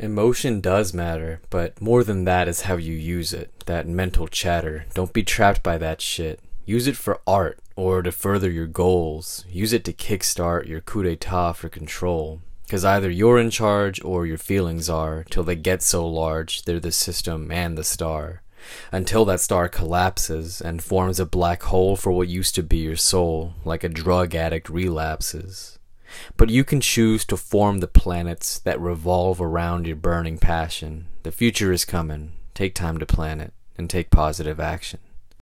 Emotion does matter, but more than that is how you use it. That mental chatter. Don't be trapped by that shit. Use it for art or to further your goals. Use it to kickstart your coup d'etat for control. Because either you're in charge or your feelings are, till they get so large they're the system and the star. Until that star collapses and forms a black hole for what used to be your soul, like a drug addict relapses. But you can choose to form the planets that revolve around your burning passion. The future is coming. Take time to plan it and take positive action.